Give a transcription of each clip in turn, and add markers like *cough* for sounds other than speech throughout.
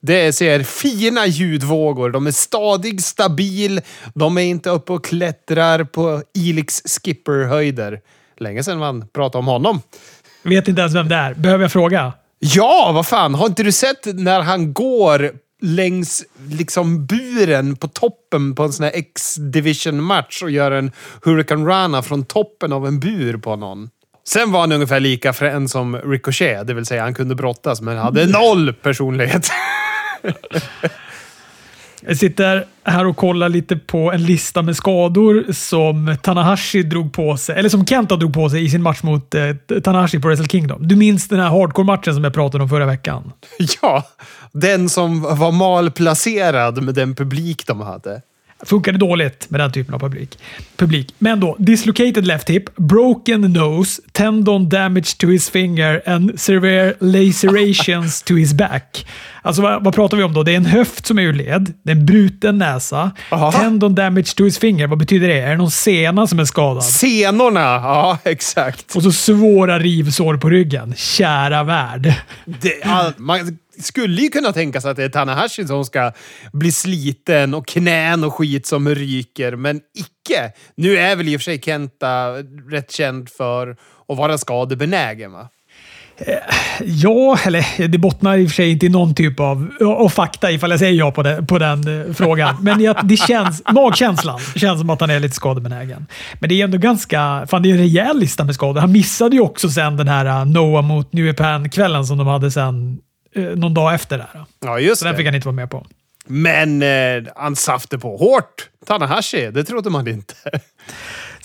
Det ser fina ljudvågor. De är stadig, stabil. De är inte uppe och klättrar på Elix skipper-höjder. Länge sedan man pratade om honom. Vet inte ens vem det är. Behöver jag fråga? Ja, vad fan. Har inte du sett när han går längs liksom buren på toppen på en sån här X-division-match och gör en Hurricane Rana från toppen av en bur på någon? Sen var han ungefär lika frän som Ricochet, det vill säga han kunde brottas men hade *laughs* noll personlighet. Jag sitter här och kollar lite på en lista med skador som Tanahashi drog på sig, eller som Kenta drog på sig i sin match mot eh, Tanahashi på Wrestle Kingdom. Du minns den här hardcore-matchen som jag pratade om förra veckan? ja, den som var malplacerad med den publik de hade. Funkade dåligt med den typen av publik. publik. Men då, dislocated left hip, broken nose, tendon damage to his finger and severe lacerations to his back. Alltså vad, vad, pratar vi om då? Det är en höft som är ur led, det är en bruten näsa, Aha. tendon damage to his finger. Vad betyder det? Är det någon sena som är skadad? Senorna! Ja, exakt. Och så svåra rivsår på ryggen. Kära värld. Det, all, man, skulle ju kunna tänka sig att det är Tanahashi som ska bli sliten och knän och skit som ryker, men icke. Nu är väl i och för sig Kenta rätt känd för att vara skadebenägen, va? Eh, ja, eller det bottnar i och för sig inte i någon typ av, av fakta ifall jag säger ja på, det, på den eh, frågan. *laughs* Men det, det känns, magkänslan känns som att han är lite skadebenägen. Men det är ändå ganska... Fan, det är en rejäl lista med skador. Han missade ju också sen den här eh, Noah mot New Japan-kvällen som de hade sen eh, någon dag efter. Där. Ja, just Så det. den fick han inte vara med på. Men eh, han satte på hårt. Tanahashi, det trodde man inte.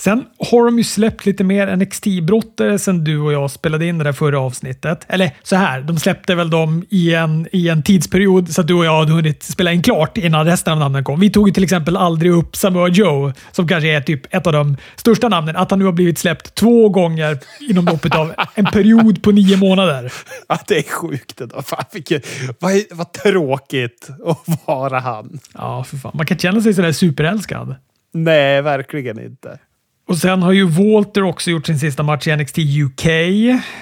Sen har de ju släppt lite mer NXT-brottare sen du och jag spelade in det där förra avsnittet. Eller så här, de släppte väl dem i en, i en tidsperiod så att du och jag hade hunnit spela in klart innan resten av namnen kom. Vi tog ju till exempel aldrig upp Samoa Joe, som kanske är typ ett av de största namnen. Att han nu har blivit släppt två gånger inom loppet av en period på nio månader. Ja, det är sjukt ändå. Fan, vilket, vad, vad tråkigt att vara han. Ja, för fan. Man kan känna sig sådär superälskad. Nej, verkligen inte. Och sen har ju Walter också gjort sin sista match i NXT UK.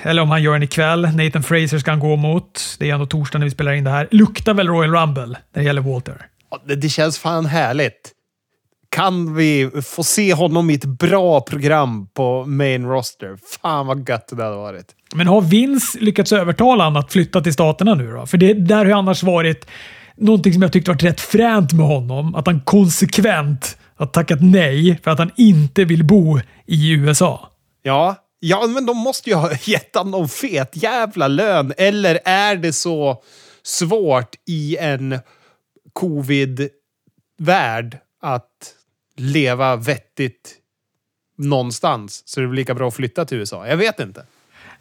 Eller om han gör den ikväll. Nathan Fraser ska han gå mot. Det är ändå torsdag när vi spelar in det här. Luktar väl Royal Rumble när det gäller Walter. Det känns fan härligt. Kan vi få se honom i ett bra program på main roster? Fan vad gött det hade varit. Men har Vince lyckats övertala honom att flytta till staterna nu då? För det där har ju annars varit någonting som jag tyckte varit rätt fränt med honom. Att han konsekvent har tackat nej för att han inte vill bo i USA. Ja, ja men de måste ju ha gett honom någon fet jävla lön. Eller är det så svårt i en covid-värld att leva vettigt någonstans så det blir lika bra att flytta till USA? Jag vet inte.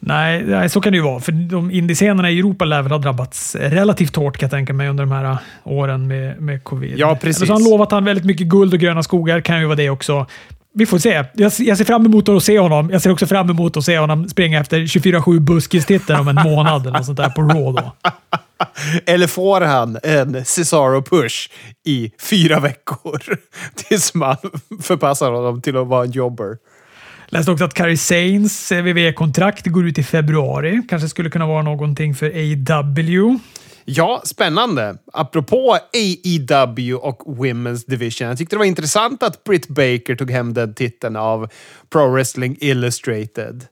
Nej, nej, så kan det ju vara. För de indiescenerna i Europa lär väl ha drabbats relativt hårt kan jag tänka mig under de här åren med, med covid. Ja, precis. Eller så har han lovat han väldigt mycket guld och gröna skogar. Kan ju vara det också. Vi får se. Jag, jag ser fram emot att se honom. Jag ser också fram emot att se honom springa efter 24-7 buskistiteln om en *laughs* månad eller något sånt där på Raw då. *laughs* Eller får han en Cesaro-push i fyra veckor *laughs* tills man förpassar honom till att vara en jobber? Läste också att Carrie Sains WWE-kontrakt går ut i februari. Kanske skulle kunna vara någonting för AEW. Ja, spännande. Apropå AEW och Women's Division. Jag tyckte det var intressant att Britt Baker tog hem den titeln av Pro Wrestling Illustrated.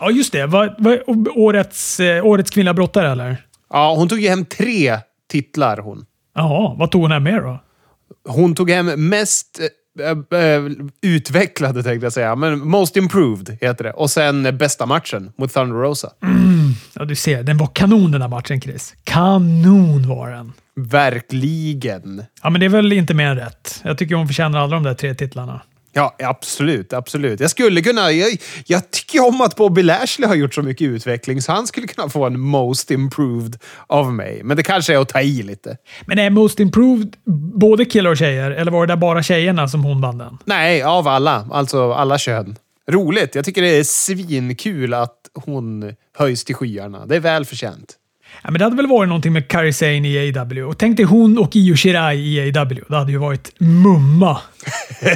Ja, just det. Var, var årets, eh, årets kvinnliga brottare, eller? Ja, hon tog ju hem tre titlar hon. Jaha, vad tog hon hem mer då? Hon tog hem mest utvecklade tänkte jag säga, men Most Improved heter det. Och sen bästa matchen mot Thunder Rosa. Mm. Ja, du ser. Den var kanon den här matchen, Chris. Kanon var den. Verkligen. Ja, men det är väl inte mer än rätt. Jag tycker hon förtjänar alla de där tre titlarna. Ja, absolut. absolut. Jag skulle kunna... Jag, jag tycker om att Bobby Lashley har gjort så mycket utveckling, så han skulle kunna få en Most Improved av mig. Men det kanske är att ta i lite. Men är Most Improved både killar och tjejer, eller var det bara tjejerna som hon vann den? Nej, av alla. Alltså alla kön. Roligt. Jag tycker det är svinkul att hon höjs till skyarna. Det är väl förtjänt. Ja, men det hade väl varit någonting med Kairi Sane i AW. Och tänk dig hon och Io Shirai i AW. Det hade ju varit mumma.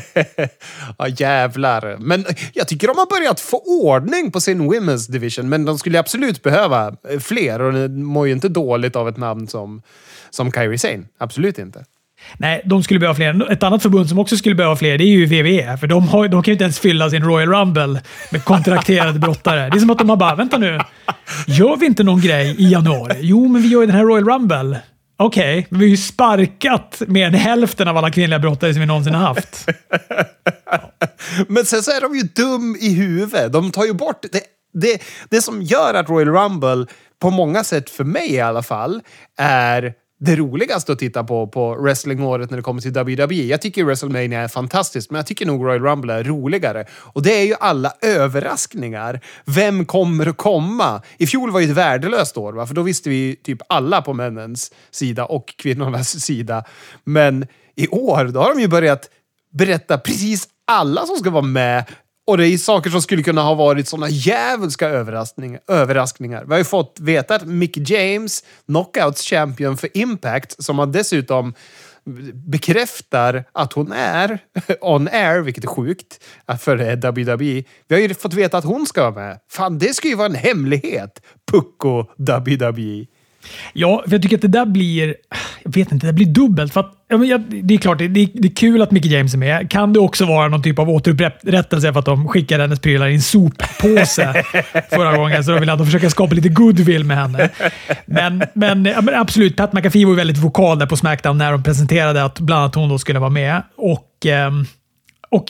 *laughs* ja, jävlar. Men jag tycker de har börjat få ordning på sin Women's Division, men de skulle absolut behöva fler och det mår ju inte dåligt av ett namn som, som Kairi Sane. Absolut inte. Nej, de skulle behöva fler. Ett annat förbund som också skulle behöva fler det är ju WWE. För de, har, de kan ju inte ens fylla sin Royal Rumble med kontrakterade brottare. Det är som att de har bara, vänta nu. Gör vi inte någon grej i januari? Jo, men vi gör ju den här Royal Rumble. Okej, okay, men vi har ju sparkat mer än hälften av alla kvinnliga brottare som vi någonsin har haft. *laughs* Men sen så är de ju dum i huvudet. De tar ju bort... Det, det, det som gör att Royal Rumble, på många sätt för mig i alla fall, är det roligaste att titta på på wrestlingåret när det kommer till WWE. Jag tycker WrestleMania är fantastiskt, men jag tycker nog Royal Rumble är roligare. Och det är ju alla överraskningar. Vem kommer att komma? I fjol var ju ett värdelöst år, va? för då visste vi typ alla på männens sida och kvinnornas *laughs* sida. Men i år, då har de ju börjat berätta precis alla som ska vara med och det är saker som skulle kunna ha varit såna djävulska överraskningar. överraskningar. Vi har ju fått veta att Mick James, knockouts champion för Impact, som han dessutom bekräftar att hon är *laughs* on air, vilket är sjukt för WWE. Vi har ju fått veta att hon ska vara med. Fan, det ska ju vara en hemlighet. Pucko WWE. Ja, för jag tycker att det där blir... Jag vet inte, det blir dubbelt. För att, ja, det är klart, det är, det är kul att Mickey James är med. Kan det också vara någon typ av återupprättelse för att de skickade hennes prylar i en soppåse förra gången? Så de vill att de försöka skapa lite goodwill med henne. Men, men, ja, men absolut, Pat McAfee var ju väldigt vokal där på Smackdown när de presenterade att bland annat hon då skulle vara med. Och, ehm, och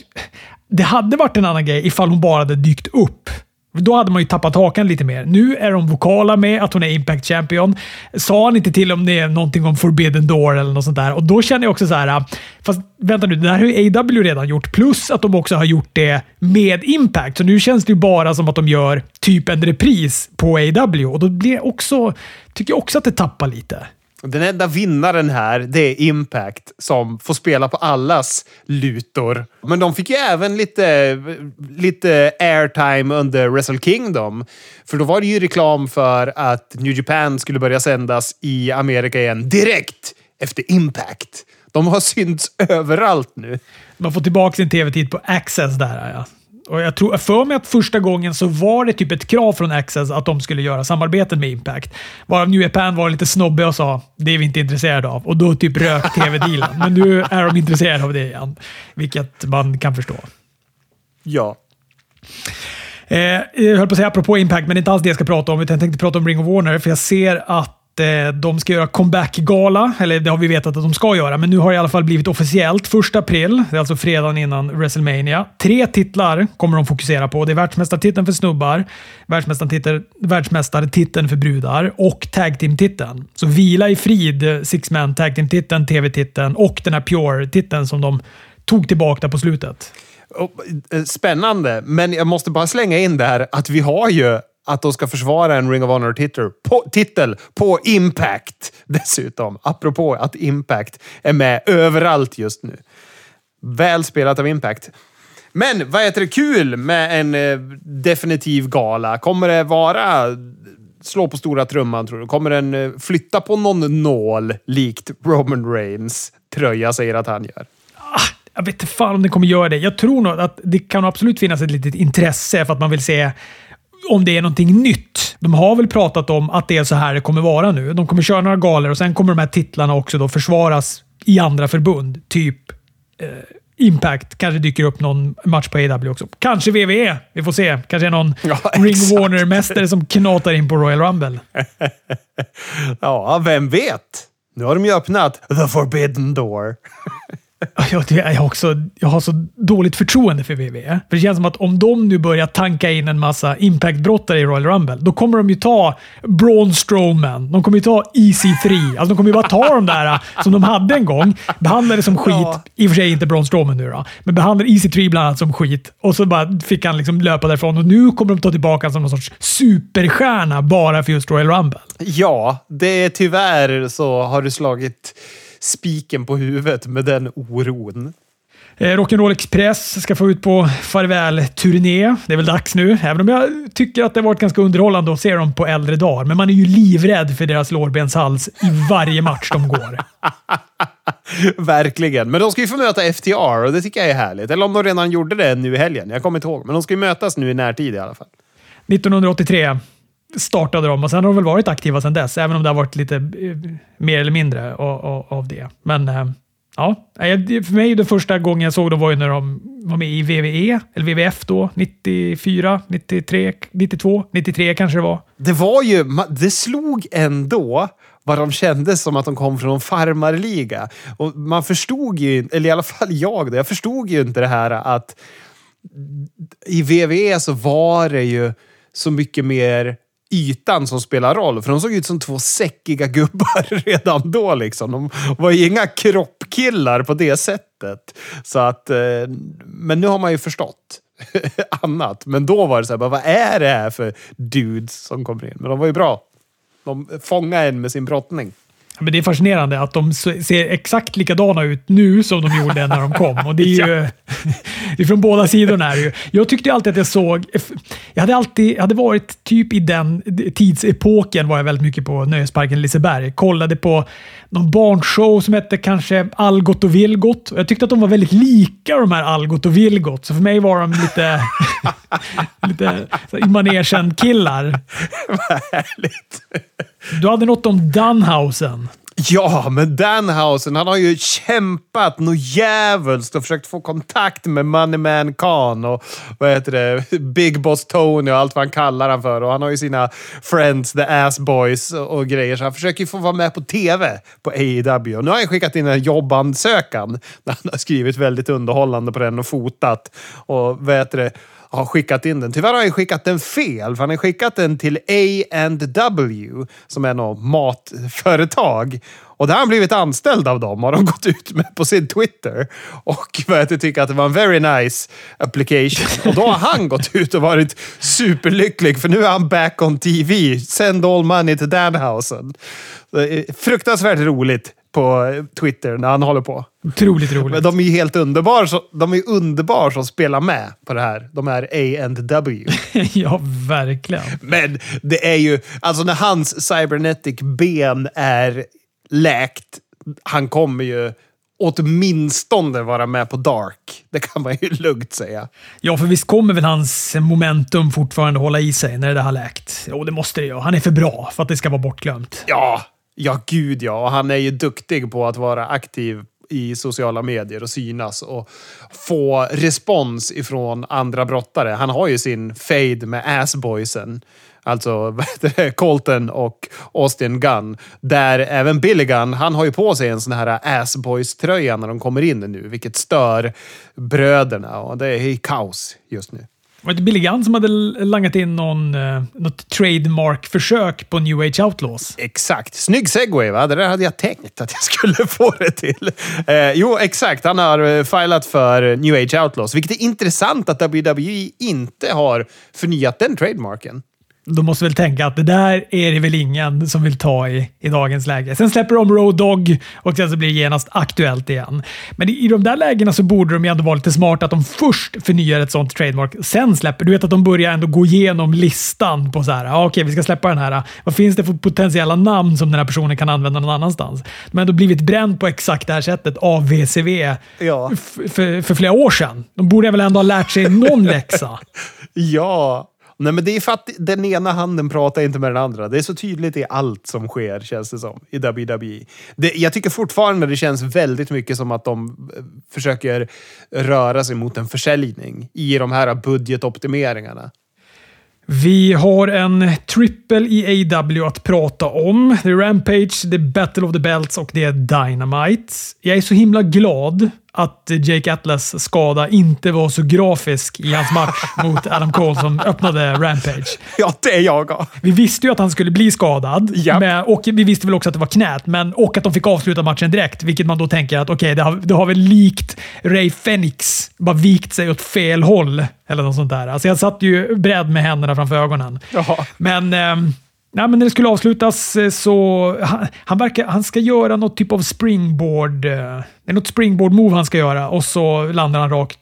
det hade varit en annan grej ifall hon bara hade dykt upp. Då hade man ju tappat hakan lite mer. Nu är de vokala med att hon är Impact Champion. Sa han inte till om det är någonting om Forbidden Door eller något sånt där. Och då känner jag också så här. Äh, fast vänta nu, det där har ju AW redan gjort. Plus att de också har gjort det med Impact. Så nu känns det ju bara som att de gör typ en repris på AW. Och då blir också, tycker jag också att det tappar lite. Den enda vinnaren här, det är Impact som får spela på allas lutor. Men de fick ju även lite, lite airtime under Wrestle Kingdom. För då var det ju reklam för att New Japan skulle börja sändas i Amerika igen direkt efter Impact. De har synts *laughs* överallt nu. Man får tillbaka sin tv-tid på Access där. Ja. Och jag tror för mig att första gången så var det typ ett krav från Access att de skulle göra samarbeten med Impact. Varav New Japan var lite snobbiga och sa det är vi inte intresserade av. Och då typ rök tv-dealen. Men nu är de intresserade av det igen. Vilket man kan förstå. Ja. Eh, jag höll på att säga apropå Impact, men det är inte alls det jag ska prata om. Utan jag tänkte prata om Ring of Warner, för jag ser att Eh, de ska göra comeback-gala, eller det har vi vetat att de ska göra, men nu har det i alla fall blivit officiellt. 1 april, det är alltså fredagen innan WrestleMania. Tre titlar kommer de fokusera på. Det är världsmästartiteln för snubbar, världsmästartiteln för brudar och tag team-titeln. Så vila i frid, Six Man tag team-titeln, TV-titeln och den här Pure-titeln som de tog tillbaka på slutet. Eh, spännande, men jag måste bara slänga in där att vi har ju att de ska försvara en Ring of Honor-titel på, titel på Impact dessutom. Apropå att Impact är med överallt just nu. Väl spelat av Impact. Men vad heter det kul med en eh, definitiv gala? Kommer det vara slå på stora trumman tror du? Kommer den eh, flytta på någon nål likt Roman Reigns tröja säger att han gör? Ah, jag vet inte fan om den kommer göra det. Jag tror nog att det kan absolut finnas ett litet intresse för att man vill se om det är någonting nytt. De har väl pratat om att det är så här det kommer vara nu. De kommer köra några galor och sen kommer de här titlarna också då försvaras i andra förbund. Typ eh, Impact. Kanske dyker upp någon match på AW också. Kanske WWE. Vi får se. Kanske är någon *laughs* ja, Ring Warner-mästare som knatar in på Royal Rumble. *laughs* ja, vem vet? Nu har de ju öppnat the forbidden door. *laughs* *laughs* Jag, jag, också, jag har så dåligt förtroende för WWE. För det känns som att om de nu börjar tanka in en massa Impact-brottare i Royal Rumble, då kommer de ju ta Braun Strowman. De kommer ju ta EC3. Alltså de kommer ju bara ta de där som de hade en gång, behandlade som skit. Ja. I och för sig inte Braun Strowman nu då, men behandlade EC3 bland annat som skit. Och så bara fick han liksom löpa därifrån och nu kommer de ta tillbaka som någon sorts superstjärna bara för just Royal Rumble. Ja, det är tyvärr så har du slagit spiken på huvudet med den oron. Eh, Rock'n'Roll Express ska få ut på farväl-turné. Det är väl dags nu, även om jag tycker att det har varit ganska underhållande att se dem på äldre dagar. Men man är ju livrädd för deras lårbenshals i varje match de går. *laughs* Verkligen. Men de ska ju få möta FTR och det tycker jag är härligt. Eller om de redan gjorde det nu i helgen. Jag kommer inte ihåg. Men de ska ju mötas nu i närtid i alla fall. 1983 startade de och sen har de väl varit aktiva sedan dess, även om det har varit lite eh, mer eller mindre av, det. Men eh, ja, för mig det första gången jag såg dem var ju när de var med i VVE, eller VVF då, 94, 93, 92, 93 kanske det var. Det var ju, det slog ändå vad de kändes som att de kom från en farmarliga. Och man förstod ju, eller i alla fall jag då, jag förstod ju inte det här att i VVE så var det ju så mycket mer ytan som spelar roll. För de såg ut som två säckiga gubbar *laughs* redan då. Liksom. De var ju inga kroppkillar på det sättet. Så att, eh, men nu har man ju förstått *laughs* annat. Men då var det så här, vad är det här för dudes som kommer in? Men de var ju bra. De fångade en med sin brottning. Men det är fascinerande att de ser exakt likadana ut nu som de gjorde när de kom. Och det är ju *laughs* *laughs* det är från båda sidorna. Är ju. Jag tyckte alltid att jag såg... Jag hade alltid hade varit typ i den tidsepoken var jag väldigt mycket på Nöjesparken Liseberg. Kollade på någon barnshow som hette kanske Algot och Vilgot. Jag tyckte att de var väldigt lika de här Algot och Vilgot. Så för mig var de lite, *laughs* lite i manegen-killar. *laughs* Vad härligt. Du hade något om Dunhausen. Ja, men Danhausen, han har ju kämpat något djävulskt och försökt få kontakt med Moneyman Khan och vad heter det, Big Boss Tony och allt vad han kallar han för. Och han har ju sina friends, the ass boys och grejer. Så han försöker ju få vara med på TV på AEW. Nu har han skickat in en jobbansökan där *laughs* han har skrivit väldigt underhållande på den och fotat. Och vad heter det, har skickat in den. Tyvärr har han skickat den fel, för han har skickat den till A&W som är något matföretag. Och där har han blivit anställd av dem, har de gått ut med på sin Twitter. Och *laughs* jag tycker att det var en very nice application. Och då har han gått ut och varit superlycklig, för nu är han back on TV. Send all money to Danhausen. Fruktansvärt roligt på Twitter när han håller på. Otroligt roligt. Men de är ju helt underbara, de är underbara som spelar med på det här. De är A&W. *laughs* ja, verkligen. Men det är ju, alltså när hans cybernetic ben är läkt, han kommer ju åtminstone vara med på Dark. Det kan man ju lugnt säga. Ja, för visst kommer väl hans momentum fortfarande hålla i sig när det har läkt? Jo, det måste det ju. Han är för bra för att det ska vara bortglömt. Ja, Ja, gud ja. Och han är ju duktig på att vara aktiv i sociala medier och synas och få respons ifrån andra brottare. Han har ju sin fade med assboysen. Alltså *laughs* Colton och Austin Gunn. Där även Billy Gunn, han har ju på sig en sån här assboys-tröja när de kommer in nu, vilket stör bröderna. Och det är kaos just nu. Var det Billy Gunn som hade langat in någon, eh, något trademark-försök på New Age Outlaws? Exakt. Snygg segway, va? Det där hade jag tänkt att jag skulle *laughs* få det till. Eh, jo, exakt. Han har eh, filat för New Age Outlaws, vilket är intressant att WWE inte har förnyat den trademarken de måste väl tänka att det där är det väl ingen som vill ta i, i dagens läge. Sen släpper de Road Dog och sen så blir det genast aktuellt igen. Men i, de där lägena så borde de ju ändå vara lite smarta att de först förnyar ett sånt trademark, sen släpper. Du vet att de börjar ändå gå igenom listan på så här, ah, okej, okay, vi ska släppa den här. Vad finns det för potentiella namn som den här personen kan använda någon annanstans? De har ändå blivit bränd på exakt det här sättet av VCV ja. för, för flera år sedan. De borde väl ändå ha lärt sig någon *laughs* läxa? ja, Nej, men det är för att den ena handen pratar inte med den andra. Det är så tydligt i allt som sker, känns det som, i WWE. Det, jag tycker fortfarande det känns väldigt mycket som att de eh, försöker röra sig mot en försäljning i de här budgetoptimeringarna. Vi har en trippel i AW att prata om. Det är Rampage, det är Battle of the Belts och det är Dynamite. Jag är så himla glad att Jake Atlas skada inte var så grafisk i hans match *laughs* mot Adam Cole som öppnade Rampage. Ja, det är jag. Vi visste ju att han skulle bli skadad ja. med, och vi visste väl också att det var knät, men, och att de fick avsluta matchen direkt, vilket man då tänker att okej, okay, det, har, det har väl likt Ray Fenix bara vikt sig åt fel håll eller något sånt där. Alltså jag satt ju beredd med händerna framför ögonen. Jaha. Men eh, Nej, men när det skulle avslutas eh, så... Han, han, verkar, han ska göra något typ av springboard. eh, Det är något springboard-move han ska göra och så landar han rakt...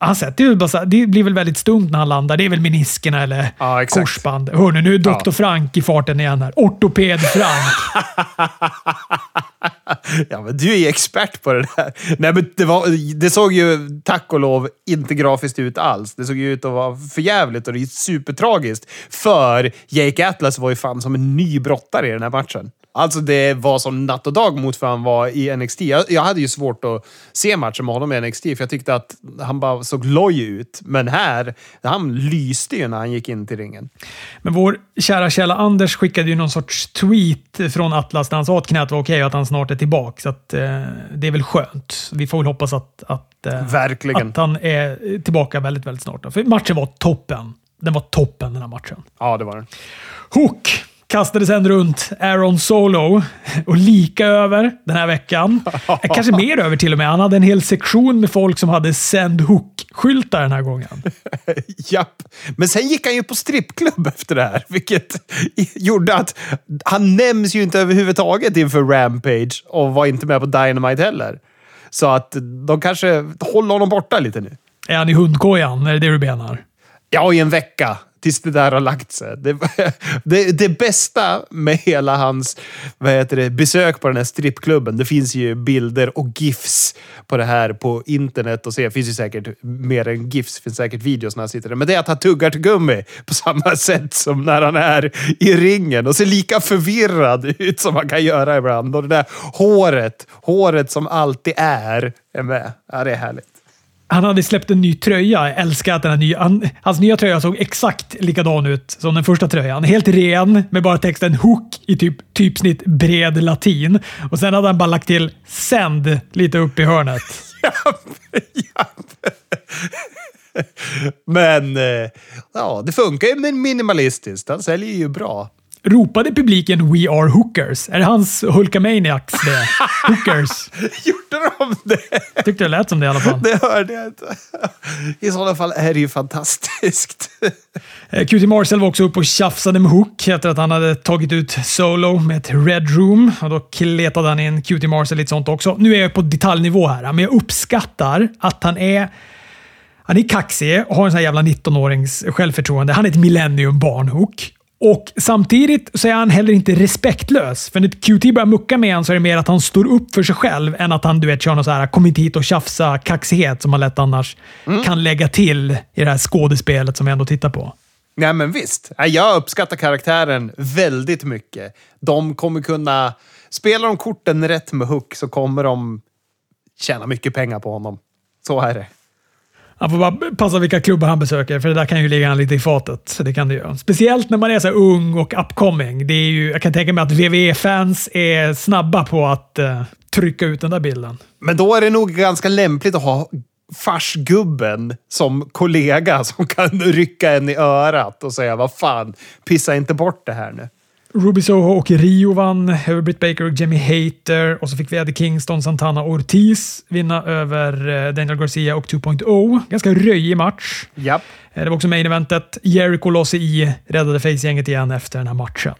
Han sätter ju bara det blir väl väldigt stumt när han landar. Det är väl meniskerna eller Ja, korsband. Hörni, nu är Dr. Ja. Frank i farten igen här. Ortoped Frank. *laughs* Ja, men du är ju expert på det där. Nej, men det, var, det såg ju tack och lov inte grafiskt ut alls. Det såg ju ut att vara förjävligt och det är supertragiskt. För Jake Atlas var ju fan som en ny brottare i den här matchen. Alltså det var som natt och dag mot vad han var i NXT. Jag, jag hade ju svårt att se matchen med honom i NXT för jag tyckte att han bara såg loj ut. Men här, han lyste ju när han gick in till ringen. Men vår kära källa Anders skickade ju någon sorts tweet från Atlas där han sa att knät var okej och att han snart är tillbaka. Så att, eh, det är väl skönt. Vi får väl hoppas att, att, eh, Verkligen. att han är tillbaka väldigt, väldigt snart. då. För matchen var toppen. Den var toppen den här matchen. Ja, det var den. Hook kastade sen runt Aaron Solo och lika över den här veckan. *laughs* Kanske mer över till och med. Han hade en hel sektion med folk som hade Send Hook-skyltar den här gången. *laughs* Japp. Men sen gick han ju på strippklubb efter det här, vilket *laughs* gjorde att han nämns ju inte överhuvudtaget inför Rampage och var inte med på Dynamite heller. Så att de kanske håller honom borta lite nu. Är han i hundkojan? Är det det du menar? Ja, i en vecka. Tills det där har lagt sig. Det, *laughs* det, det bästa med hela hans vad heter det, besök på den här strippklubben, det finns ju bilder och GIFs på det här på internet och se. Det finns ju säkert mer än GIFs, det finns säkert videos när han sitter där. Men det är att han tuggar till gummi på samma *laughs* sätt som när han är i ringen och ser lika förvirrad ut som man kan göra ibland. Och det där håret, håret som alltid är, är med. Ja, det är härligt. Han hade släppt en ny tröja. Jag älskar att den här nya, han, hans nya tröja såg exakt likadan ut som den första tröjan. Helt ren med bara texten “Hook” i typ typsnitt bred latin. Och sen hade han bara lagt till “Sänd” lite upp i hörnet. *laughs* Japp, japp. Men eh, ja, det funkar ju minimalistiskt. Han säljer ju bra. Ropade publiken “We are hookers”? Är det hans Hulkamaniacs det? *laughs* Hookers. Gjorde de det? Tyckte det lät som det i alla fall. Det hörde jag inte. I sådana fall är det ju fantastiskt. Eh, QT Marcel var också uppe och tjafsade med Hook efter att han hade tagit ut Solo med ett Red Room. Och då kletade han in QT Marcel lite sånt också. Nu är jag på detaljnivå här, men jag uppskattar att han är han är kaxig och har en sån här jävla 19-årings självförtroende. Han är ett millennium-barn, Hook. Och samtidigt så är han heller inte respektlös. För när QT börjar mucka med honom så är det mer att han står upp för sig själv än att han du vet, kör någon så här kommit hit och tjafsa kaxighet som man lätt annars kan lägga till i det här skådespelet som vi ändå tittar på. Nej, men visst. Jag uppskattar karaktären väldigt mycket. De kommer kunna... Spelar de korten rätt med Hook så kommer de tjäna mycket pengar på honom. Så är det. Han får bara passa vilka klubbar han besöker, för det där kan ju ligga han lite i fatet. Det kan det göra. Speciellt när man är så ung och upcoming. Det är ju, jag kan tänka mig att WWE-fans är snabba på att eh, trycka ut den där bilden. Men då är det nog ganska lämpligt att ha farsgubben som kollega som kan rycka en i örat och säga vad fan, pissa inte bort det här nu. Ruby Soho och Rio vann över Britt Baker och Jimmy Hater och så fick vi Eddie Kingston, Santana och Ortiz vinna över eh, Daniel Garcia och 2.0. Ganska röjig match. Japp. Eh, Det var också main eventet. Jericho la sig i, räddade face-gänget igen efter den här matchen.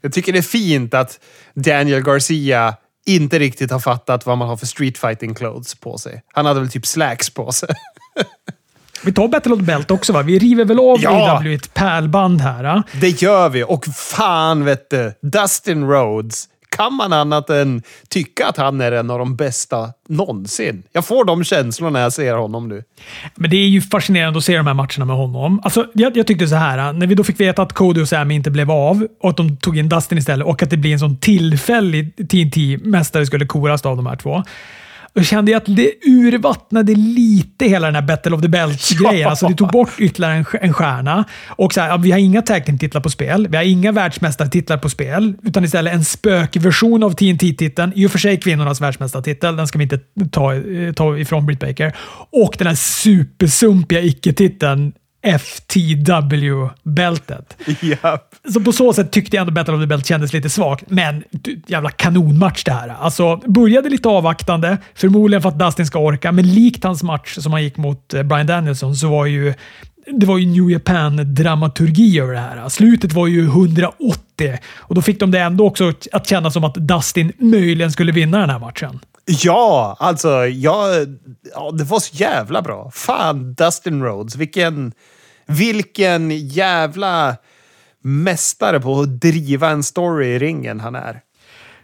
Jag tycker det är fint att Daniel Garcia inte riktigt har fattat vad man har för street fighting clothes på sig. Han hade väl typ slacks på sig. *laughs* Vi tar Battle of the Belt också va? Vi river väl av Ja. AW ett pärlband här. ah? Det gör vi. Och fan vet du, Dustin Rhodes. Kan man annat än tycka att han är en av de bästa någonsin? Jag får de känslorna när jag ser honom nu. Men det är ju fascinerande att se de här matcherna med honom. Alltså, jag, jag tyckte så här, när vi då fick veta att Cody och Sammy inte blev av och att de tog in Dustin istället och att det blir en sån tillfällig TNT-mästare skulle koras av de här två. Då kände jag att det urvattnade lite hela den här Battle of the Belt-grejen. Alltså, det tog bort ytterligare en, st- en stjärna. Och så här, vi har inga tag team-titlar på spel. Vi har inga världsmästartitlar på spel. Utan istället en spökversion av TNT-titeln. I och för sig kvinnornas världsmästartitel. Den ska vi inte ta, eh, ta ifrån Britt Baker. Och den här supersumpiga icke-titeln FTW-bältet. Japp. Så på så sätt tyckte jag ändå Battle of the Belt kändes lite svagt. Men jävla kanonmatch det här. Alltså, började lite avvaktande, förmodligen för att Dustin ska orka, men likt hans match som han gick mot eh, Brian Danielson så var ju det var ju New Japan-dramaturgi över det här. Slutet var ju 180 och då fick de det ändå också att kännas som att Dustin möjligen skulle vinna den här matchen. Ja, alltså, ja, ja, det var så jävla bra. Fan, Dustin Rhodes. Vilken, vilken jävla mästare på att driva en story i ringen han är.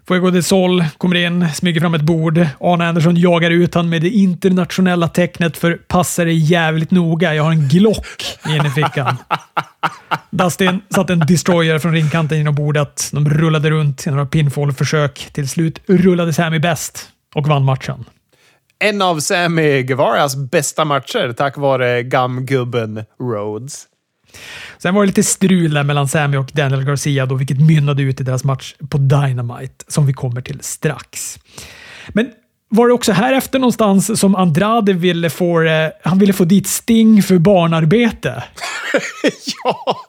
Fuego de Sol kommer in, smyger fram ett bord. Arne Andersson jagar ut han med det internationella tecknet för “passa dig jävligt noga, jag har en Glock” i fickan. Dustin satte en destroyer från ringkanten genom bordet. De rullade runt i några pinfall-försök. Till slut rullade Sammy bäst och vann matchen. En av Sammy Guevaras bästa matcher tack vare gamgubben Rhodes. Sen var det lite strul där mellan Sammy och Daniel Garcia, då, vilket mynnade ut i deras match på Dynamite, som vi kommer till strax. Men var det också här efter någonstans som Andrade ville få, eh, han ville få dit Sting för barnarbete? *laughs* ja!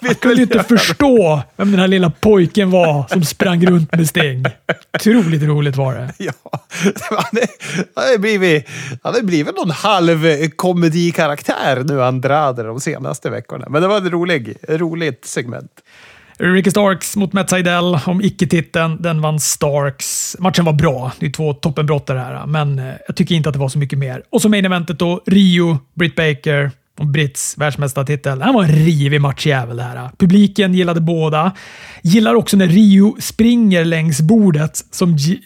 Han kunde inte förstå vem den här lilla pojken var som sprang runt med Sting. Otroligt roligt var det. Ja, han blivit, han hade blivit någon halv komedikaraktär nu, Andrade, de senaste veckorna. Men det var ett rolig, roligt segment. Ricky Starks mot Matt Seidel om icke-titeln. Den vann Starks. Matchen var bra. Det är två toppenbrottare här, men eh, jag tycker inte att det var så mycket mer. Och så main eventet då. Rio, Britt Baker om Britts världsmästartitel. Det här var en rivig matchjävel det här. Publiken gillade båda. Gillar också när Rio springer längs bordet som G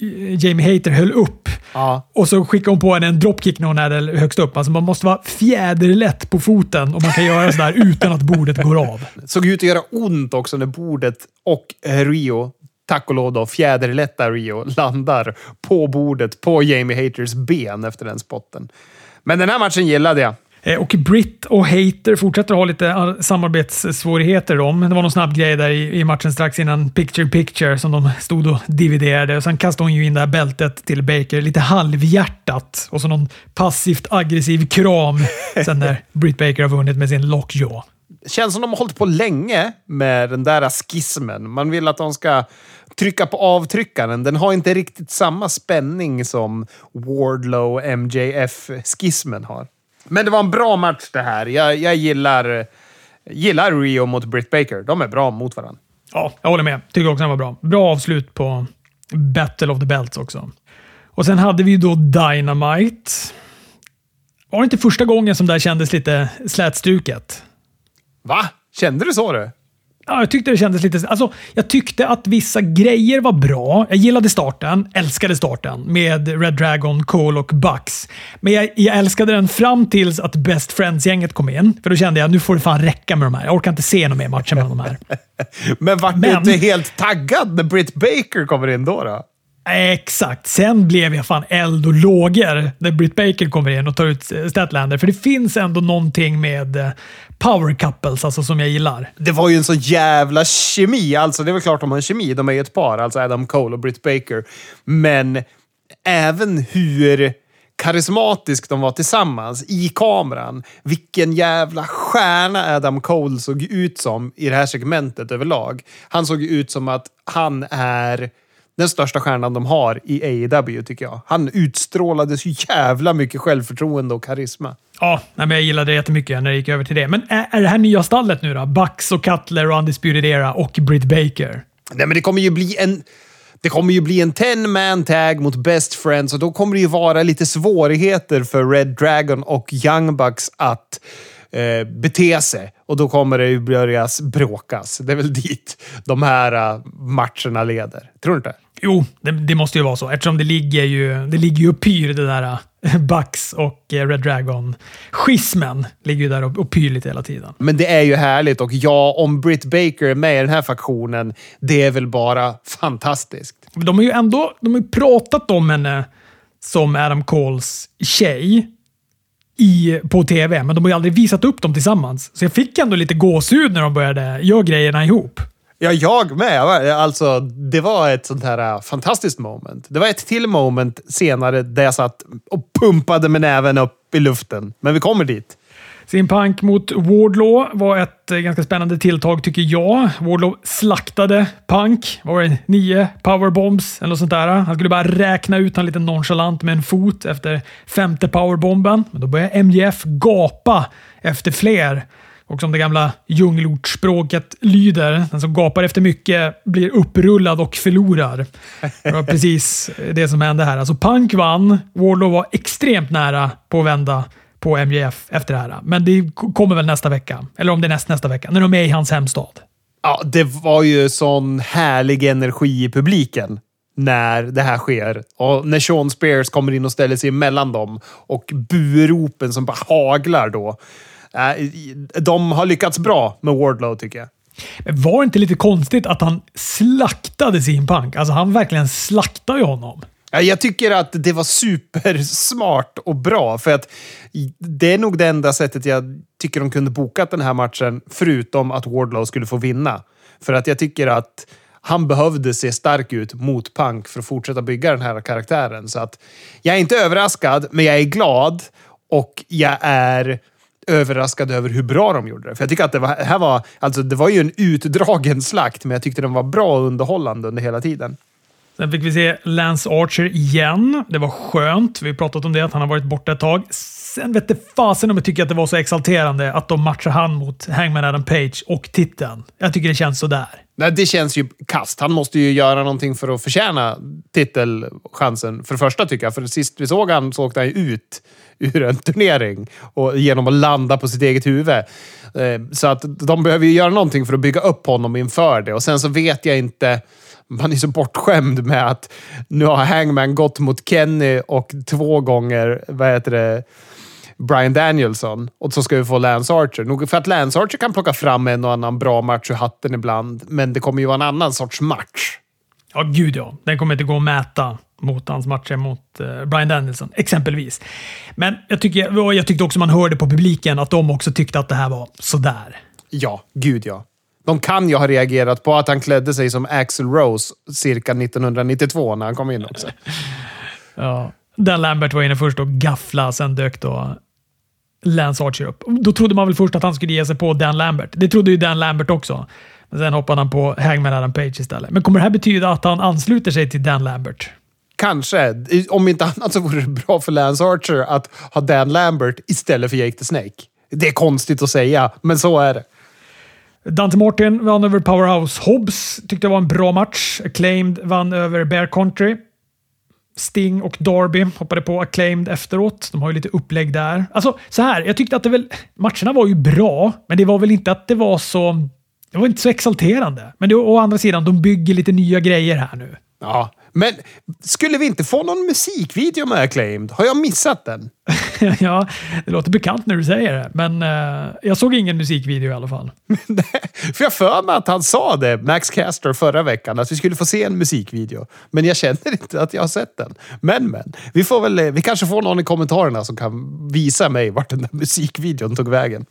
Jamie Hater höll upp. Ja. Och så skickar hon på henne en dropkick när hon är högst upp. Alltså man måste vara fjäderlätt på foten om man kan göra sådär *laughs* utan att bordet går av. Såg ut att göra ont också när bordet och Rio tack och lov då, fjäderlätta Rio landar på bordet på Jamie Haters ben efter den spotten. Men den här matchen gillade jag. Eh, och Britt och Hater fortsätter ha lite eh, samarbetssvårigheter. Om. Det var någon snabb grej där i, matchen strax innan Picture Picture som de stod och dividerade. Och sen kastade hon ju in det här bältet till Baker lite halvhjärtat och så någon passivt aggressiv kram sen när *laughs* Britt Baker har vunnit med sin lockjaw. Känns som de har hållit på länge med den där skismen. Man vill att de ska trycka på avtryckaren. Den har inte riktigt samma spänning som Wardlow MJF-skismen har. Men det var en bra match det här. Jag, jag gillar, gillar Rio mot Britt Baker. De är bra mot varandra. Ja, jag håller med. Tycker också den var bra. Bra avslut på Battle of the Belts också. Och sen hade vi då Dynamite. Var det inte första gången som det här kändes lite slätstruket? Va? Kände du så du? Ja, jag tyckte det kändes lite... Alltså, jag tyckte att vissa grejer var bra. Jag gillade starten, älskade starten med Red Dragon, Cole och Bucks. Men jag, jag älskade den fram tills att Best Friends-gänget kom in. För då kände jag nu får det fan räcka med de här. Jag orkar inte se någon mer matcher med de här. *laughs* Men vart du inte helt taggad när Britt Baker kommer in då? då? Exakt. Sen blev jag fan eld och lågor när Britt Baker kommer in och tar ut eh, Statlander. För det finns ändå någonting med eh, power couples alltså, som jag gillar. Det var ju en så jävla kemi. Alltså, det är väl klart de har en kemi. De är ju ett par, alltså Adam Cole och Britt Baker. Men även hur karismatisk de var tillsammans i kameran. Vilken jävla stjärna Adam Cole såg ut som i det här segmentet överlag. Han såg ut som att han är den största stjärnan de har i AEW, tycker jag. Han utstrålade så jävla mycket självförtroende och karisma. Ja, men jag gillade det jättemycket när det gick över till det. Men är, är det här nya stallet nu då? Bucks och Cutler och Undisputed Era och Britt Baker? Nej, men det kommer ju bli en... Det kommer ju bli en 10-man tag mot Best Friends och då kommer det ju vara lite svårigheter för Red Dragon och Young Bucks att eh, bete sig. Och då kommer det ju börja bråkas. Det är väl dit de här uh, matcherna leder. Tror du inte? Jo, det, det, måste ju vara så eftersom det ligger ju, det ligger ju och pyr det där äh, Bucks och äh, Red Dragon. Schismen ligger ju där och, och pyr lite hela tiden. Men det är ju härligt och ja, om Britt Baker är med i den här faktionen, det är väl bara fantastiskt. De har ju ändå de har pratat om henne som Adam Coles tjej i, på tv, men de har ju aldrig visat upp dem tillsammans. Så jag fick ändå lite gåshud när de började göra grejerna ihop. Ja, jag med. Alltså, det var ett sånt här äh, fantastiskt moment. Det var ett till moment senare där jag satt och pumpade med näven upp i luften. Men vi kommer dit. Sin Punk mot Wardlaw var ett eh, ganska spännande tilltag tycker jag. Wardlaw slaktade Punk. Var det nio powerbombs eller något sånt där? Han skulle bara räkna ut honom lite nonchalant med en fot efter femte powerbomben. Men då började MJF gapa efter fler. Och som det gamla djungelortspråket lyder, den som gapar efter mycket blir upprullad och förlorar. Det var precis eh, det som hände här. Alltså Punk vann, Wardlow var extremt nära på att vända på MJF efter det här. Men det kommer väl nästa vecka, eller om det är näst, nästa vecka, när de är i hans hemstad. Ja, det var ju sån härlig energi i publiken när det här sker. Och när Sean Spears kommer in och ställer sig emellan dem och buropen som bara haglar då. De har lyckats bra med Wardlow tycker jag. Men var det inte lite konstigt att han slaktade sin punk? Alltså han verkligen slaktade ju honom. Jag tycker att det var supersmart och bra, för att det är nog det enda sättet jag tycker de kunde bokat den här matchen, förutom att Wardlow skulle få vinna. För att jag tycker att han behövde se stark ut mot Punk för att fortsätta bygga den här karaktären. Så att jag är inte överraskad, men jag är glad och jag är överraskad över hur bra de gjorde det. För jag tycker att det var, här var, alltså det var ju en utdragen slakt, men jag tyckte den var bra och underhållande under hela tiden. Sen fick vi se Lance Archer igen. Det var skönt. Vi har pratat om det, att han har varit borta ett tag. Sen vet det fasen om jag tycker att det var så exalterande att de matchar han mot Hangman Adam Page och titeln. Jag tycker det känns sådär. Nej, det känns ju kast. Han måste ju göra någonting för att förtjäna titelchansen. För det första tycker jag, för sist vi såg han så åkte han ju ut ur en turnering och genom att landa på sitt eget huvud. Eh, så att de behöver ju göra någonting för att bygga upp honom inför det. Och sen så vet jag inte man är så bortskämd med att nu har Hangman gått mot Kenny och två gånger, vad heter det, Brian Danielson. Och så ska vi få Lance Archer. Nog för att Lance Archer kan plocka fram en och annan bra match ur hatten ibland, men det kommer ju vara en annan sorts match. Ja, gud ja. Den kommer inte gå att mäta mot hans matcher mot uh, Brian Danielson, exempelvis. Men jag, tycker, jag tyckte också man hörde på publiken att de också tyckte att det här var sådär. Ja, gud ja. De kan ju ha reagerat på att han klädde sig som Axel Rose cirka 1992 när han kom in också. *laughs* ja. Dan Lambert var inne först och gaffla, sen dök då Lance Archer upp. Då trodde man väl först att han skulle ge sig på Dan Lambert. Det trodde ju Dan Lambert också. Men sen hoppade han på Hangman Adam Page istället. Men kommer det här betyda att han ansluter sig till Dan Lambert? Kanske. Om inte annat så vore det bra för Lance Archer att ha Dan Lambert istället för Jake the Snake. Det är konstigt att säga, men så är det. Dante Martin vann över Powerhouse Hobbs. Tyckte det var en bra match. Acclaimed vann över Bear Country. Sting och Darby hoppade på Acclaimed efteråt. De har ju lite upplägg där. Alltså, så här. Jag tyckte att det väl... Matcherna var ju bra, men det var väl inte att det var så... Det var inte så exalterande. Men det, å andra sidan, de bygger lite nya grejer här nu. Ja, men skulle vi inte få någon musikvideo med Acclaimed? Har jag missat den? *laughs* ja, det låter bekant när du säger det, men uh, jag såg ingen musikvideo i alla fall. *laughs* för jag för mig att han sa det, Max Caster, förra veckan, att vi skulle få se en musikvideo. Men jag känner inte att jag har sett den. Men, men. Vi, får väl, vi kanske får någon i kommentarerna som kan visa mig vart den där musikvideon tog vägen.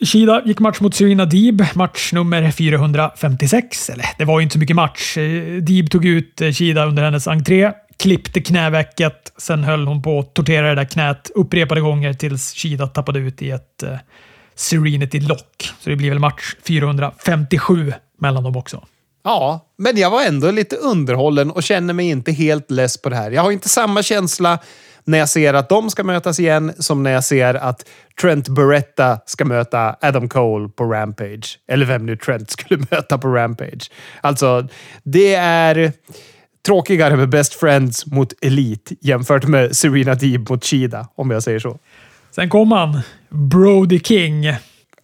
Shida gick match mot Serena Deeb, match nummer 456. Eller, det var ju inte så mycket match. Eh, Deeb tog ut eh, Kida Shida under hennes entré, klippte knävecket, sen höll hon på att tortera det där knät upprepade gånger tills Shida tappade ut i ett eh, uh, Serenity Lock. Så det blir väl match 457 mellan dem också. Ja, men jag var ändå lite underhållen och känner mig inte helt less på det här. Jag har inte samma känsla när jag ser att de ska mötas igen som när jag ser att Trent Beretta ska möta Adam Cole på Rampage. Eller vem nu Trent skulle *laughs* möta på Rampage. Alltså, det är tråkigare med Best Friends mot Elite jämfört med Serena Deeb mot Shida, om jag säger så. Sen kom han, Brody King.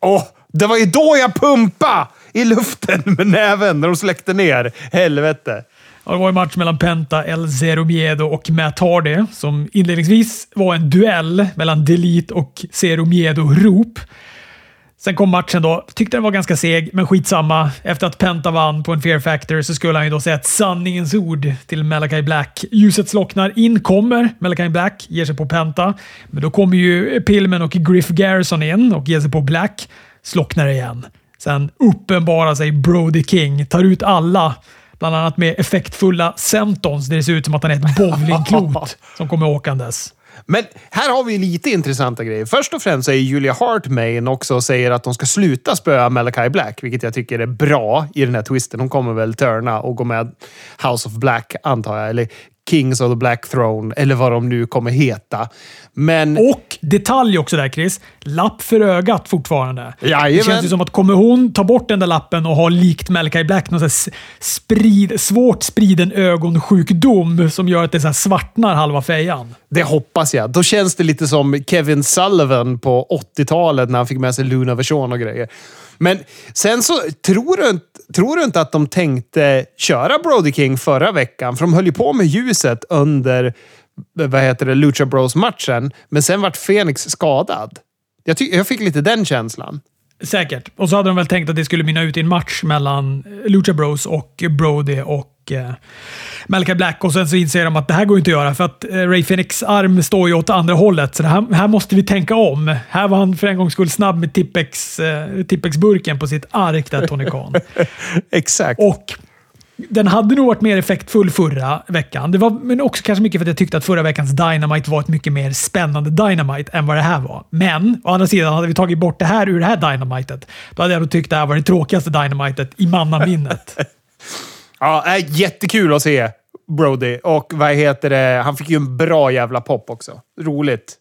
Åh, oh, det var ju då jag pumpa i luften med näven när de släckte ner. Helvete. Det var en match mellan Penta, El Zeromiedo och Matt Hardy som inledningsvis var en duell mellan Delete och Zeromiedo-rop. Sen kom matchen då. Tyckte den var ganska seg, men skitsamma. Efter att Penta vann på en Fear Factor så skulle han ju då säga ett sanningens ord till Malakai Black. Ljuset slocknar. In kommer Malakai Black, ger sig på Penta. Men då kommer ju Pillman och Griff Garrison in och ger sig på Black. Slocknar igen. Sen uppenbarar sig Brody King, tar ut alla Bland annat med effektfulla sentons där det ser ut som att han är ett bowlingklot *laughs* som kommer åkandes. Men här har vi lite intressanta grejer. Först och främst är Julia Hart med också och säger att de ska sluta spöa Malachi Black, vilket jag tycker är bra i den här twisten. Hon kommer väl turna och gå med House of Black, antar jag. Eller Kings of the Black Throne, eller vad de nu kommer heta. Men... Och detalj också där Chris. Lapp för ögat fortfarande. Jajamän. Det känns ju som att kommer hon ta bort den där lappen och ha likt Malachi Black någon sån sprid, svårt spriden ögonsjukdom som gör att det så svartnar halva fejan. Det hoppas jag. Då känns det lite som Kevin Sullivan på 80-talet när han fick med sig Luna Version och grejer. Men sen så tror du, tror du inte att de tänkte köra Brody King förra veckan? För de höll ju på med ljuset under vad heter det, Lucha Bros-matchen, men sen vart Fenix skadad. Jag, jag fick lite den känslan. Säkert. Och så hade de väl tänkt att det skulle mynna ut i en match mellan Lucha Bros och Brody och eh, Malachi Black. Och sen så inser de att det här går inte att göra för att eh, Ray Phoenix arm står ju åt andra hållet. Så här, här måste vi tänka om. Här var han för en gångs skull snabb med eh, Tippex-burken på sitt ark där, Tony Khan. *laughs* Exakt. Och den hade nog varit mer effektfull förra veckan. Det var, men också kanske mycket för att jag tyckte att förra veckans Dynamite var ett mycket mer spännande Dynamite än vad det här var. Men å andra sidan, hade vi tagit bort det här ur det här Dynamitet, då hade jag nog tyckt det här var det tråkigaste Dynamitet i mannaminnet. *laughs* ja, jättekul att se Brody. Och vad heter det? Han fick ju en bra jävla pop också. Roligt.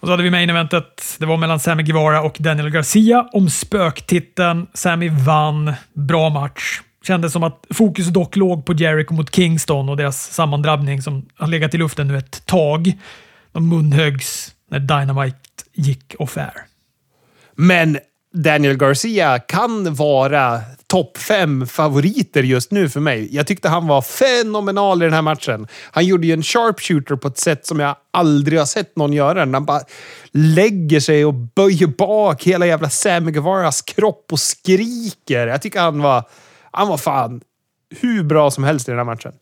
Och så hade vi main eventet. Det var mellan Sammy Guevara och Daniel Garcia om spöktiteln. Sammy vann. Bra match. Kändes som att fokus dock låg på Jericho mot Kingston och deras sammandrabbning som har legat i luften nu ett tag. De munhögs när Dynamite gick off-air. Men Daniel Garcia kan vara topp fem favoriter just nu för mig. Jag tyckte han var fenomenal i den här matchen. Han gjorde ju en sharpshooter på ett sätt som jag aldrig har sett någon göra. Han bara lägger sig och böjer bak hela jävla Sammy Guevaras kropp och skriker. Jag tycker han var han var fan hur bra som helst i den här matchen.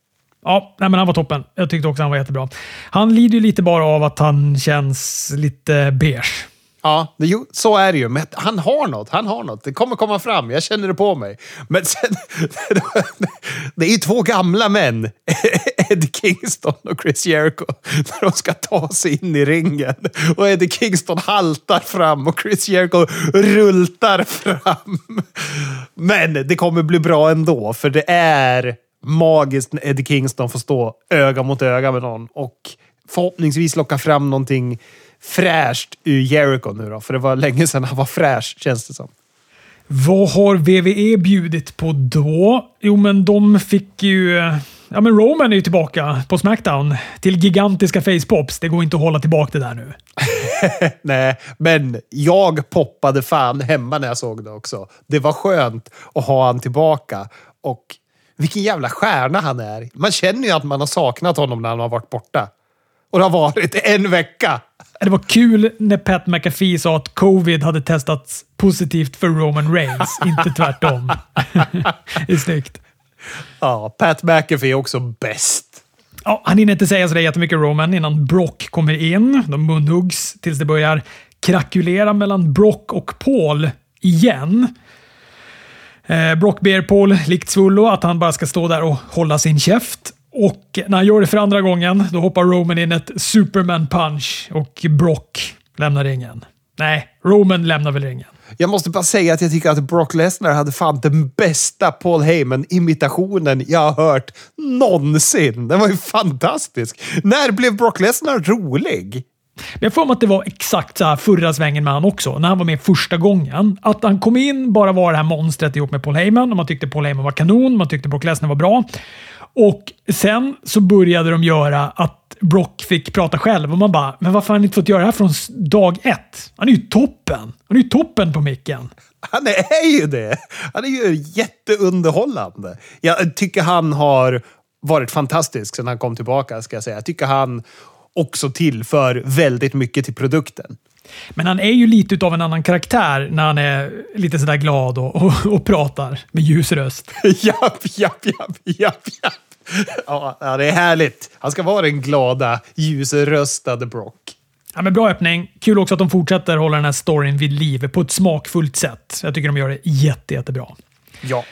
Ja, nej, men han var toppen. Jag tyckte också han var jättebra. Han lider ju lite bara av att han känns lite beige. Ja, det, så är det ju. Men han har något. Han har något. Det kommer komma fram. Jag känner det på mig. Men sen... *laughs* det är ju två gamla män. *laughs* Eddie Kingston och Chris Jericho. När de ska ta sig in i ringen. Och Eddie Kingston haltar fram och Chris Jericho rultar fram. Men det kommer bli bra ändå. För det är magiskt när Eddie Kingston får stå öga mot öga med någon. Och förhoppningsvis locka fram någonting fräscht ur Jericho nu då? För det var länge sedan han var fräsch, känns det som. Vad har WWE bjudit på då? Jo, men de fick ju... Ja, men Roman är ju tillbaka på Smackdown till gigantiska facepops. Det går inte att hålla tillbaka det där nu. *laughs* Nej, men jag poppade fan hemma när jag såg det också. Det var skönt att ha han tillbaka. Och vilken jävla stjärna han är. Man känner ju att man har saknat honom när han har varit borta. Och det har varit en vecka. Det var kul när Pat McAfee sa att covid hade testats positivt för Roman Reigns, *laughs* inte tvärtom. det är snyggt. Ja, Pat McAfee är också bäst. Ja, han hinner inte säga sådär jättemycket Roman innan Brock kommer in. De munhuggs tills det börjar krackulera mellan Brock och Paul igen. Eh, Brock ber Paul, likt Svullo, att han bara ska stå där och hålla sin käft. Och när han gör det för andra gången, då hoppar Roman in ett Superman punch och Brock lämnar ringen. Nej, Roman lämnar väl ringen. Jag måste bara säga att jag tycker att Brock Lesnar hade fan den bästa Paul Heyman-imitationen jag har hört någonsin. Den var ju fantastisk. När blev Brock Lesnar rolig? Jag får mig att det var exakt så här förra svängen med han också, när han var med första gången. Att han kom in, bara var det här monstret ihop med Paul Heyman och man tyckte Paul Heyman var kanon, man tyckte Brock Lesnar var bra. Och sen så började de göra att Brock fick prata själv och man bara, men varför har han inte fått göra det här från dag ett? Han är ju toppen! Han är ju toppen på micken. Han är ju det! Han är ju jätteunderhållande. Jag tycker han har varit fantastisk sedan han kom tillbaka, ska jag säga. Jag tycker han också tillför väldigt mycket till produkten. Men han är ju lite av en annan karaktär när han är lite sådär glad och, och, och pratar med ljus röst. *laughs* japp, japp, japp, japp, japp. Ja, det är härligt. Han ska vara den glada, ljusröstade Brock. Ja, men bra öppning. Kul också att de fortsätter hålla den här storyn vid liv på ett smakfullt sätt. Jag tycker de gör det jätte, jättebra. Ja.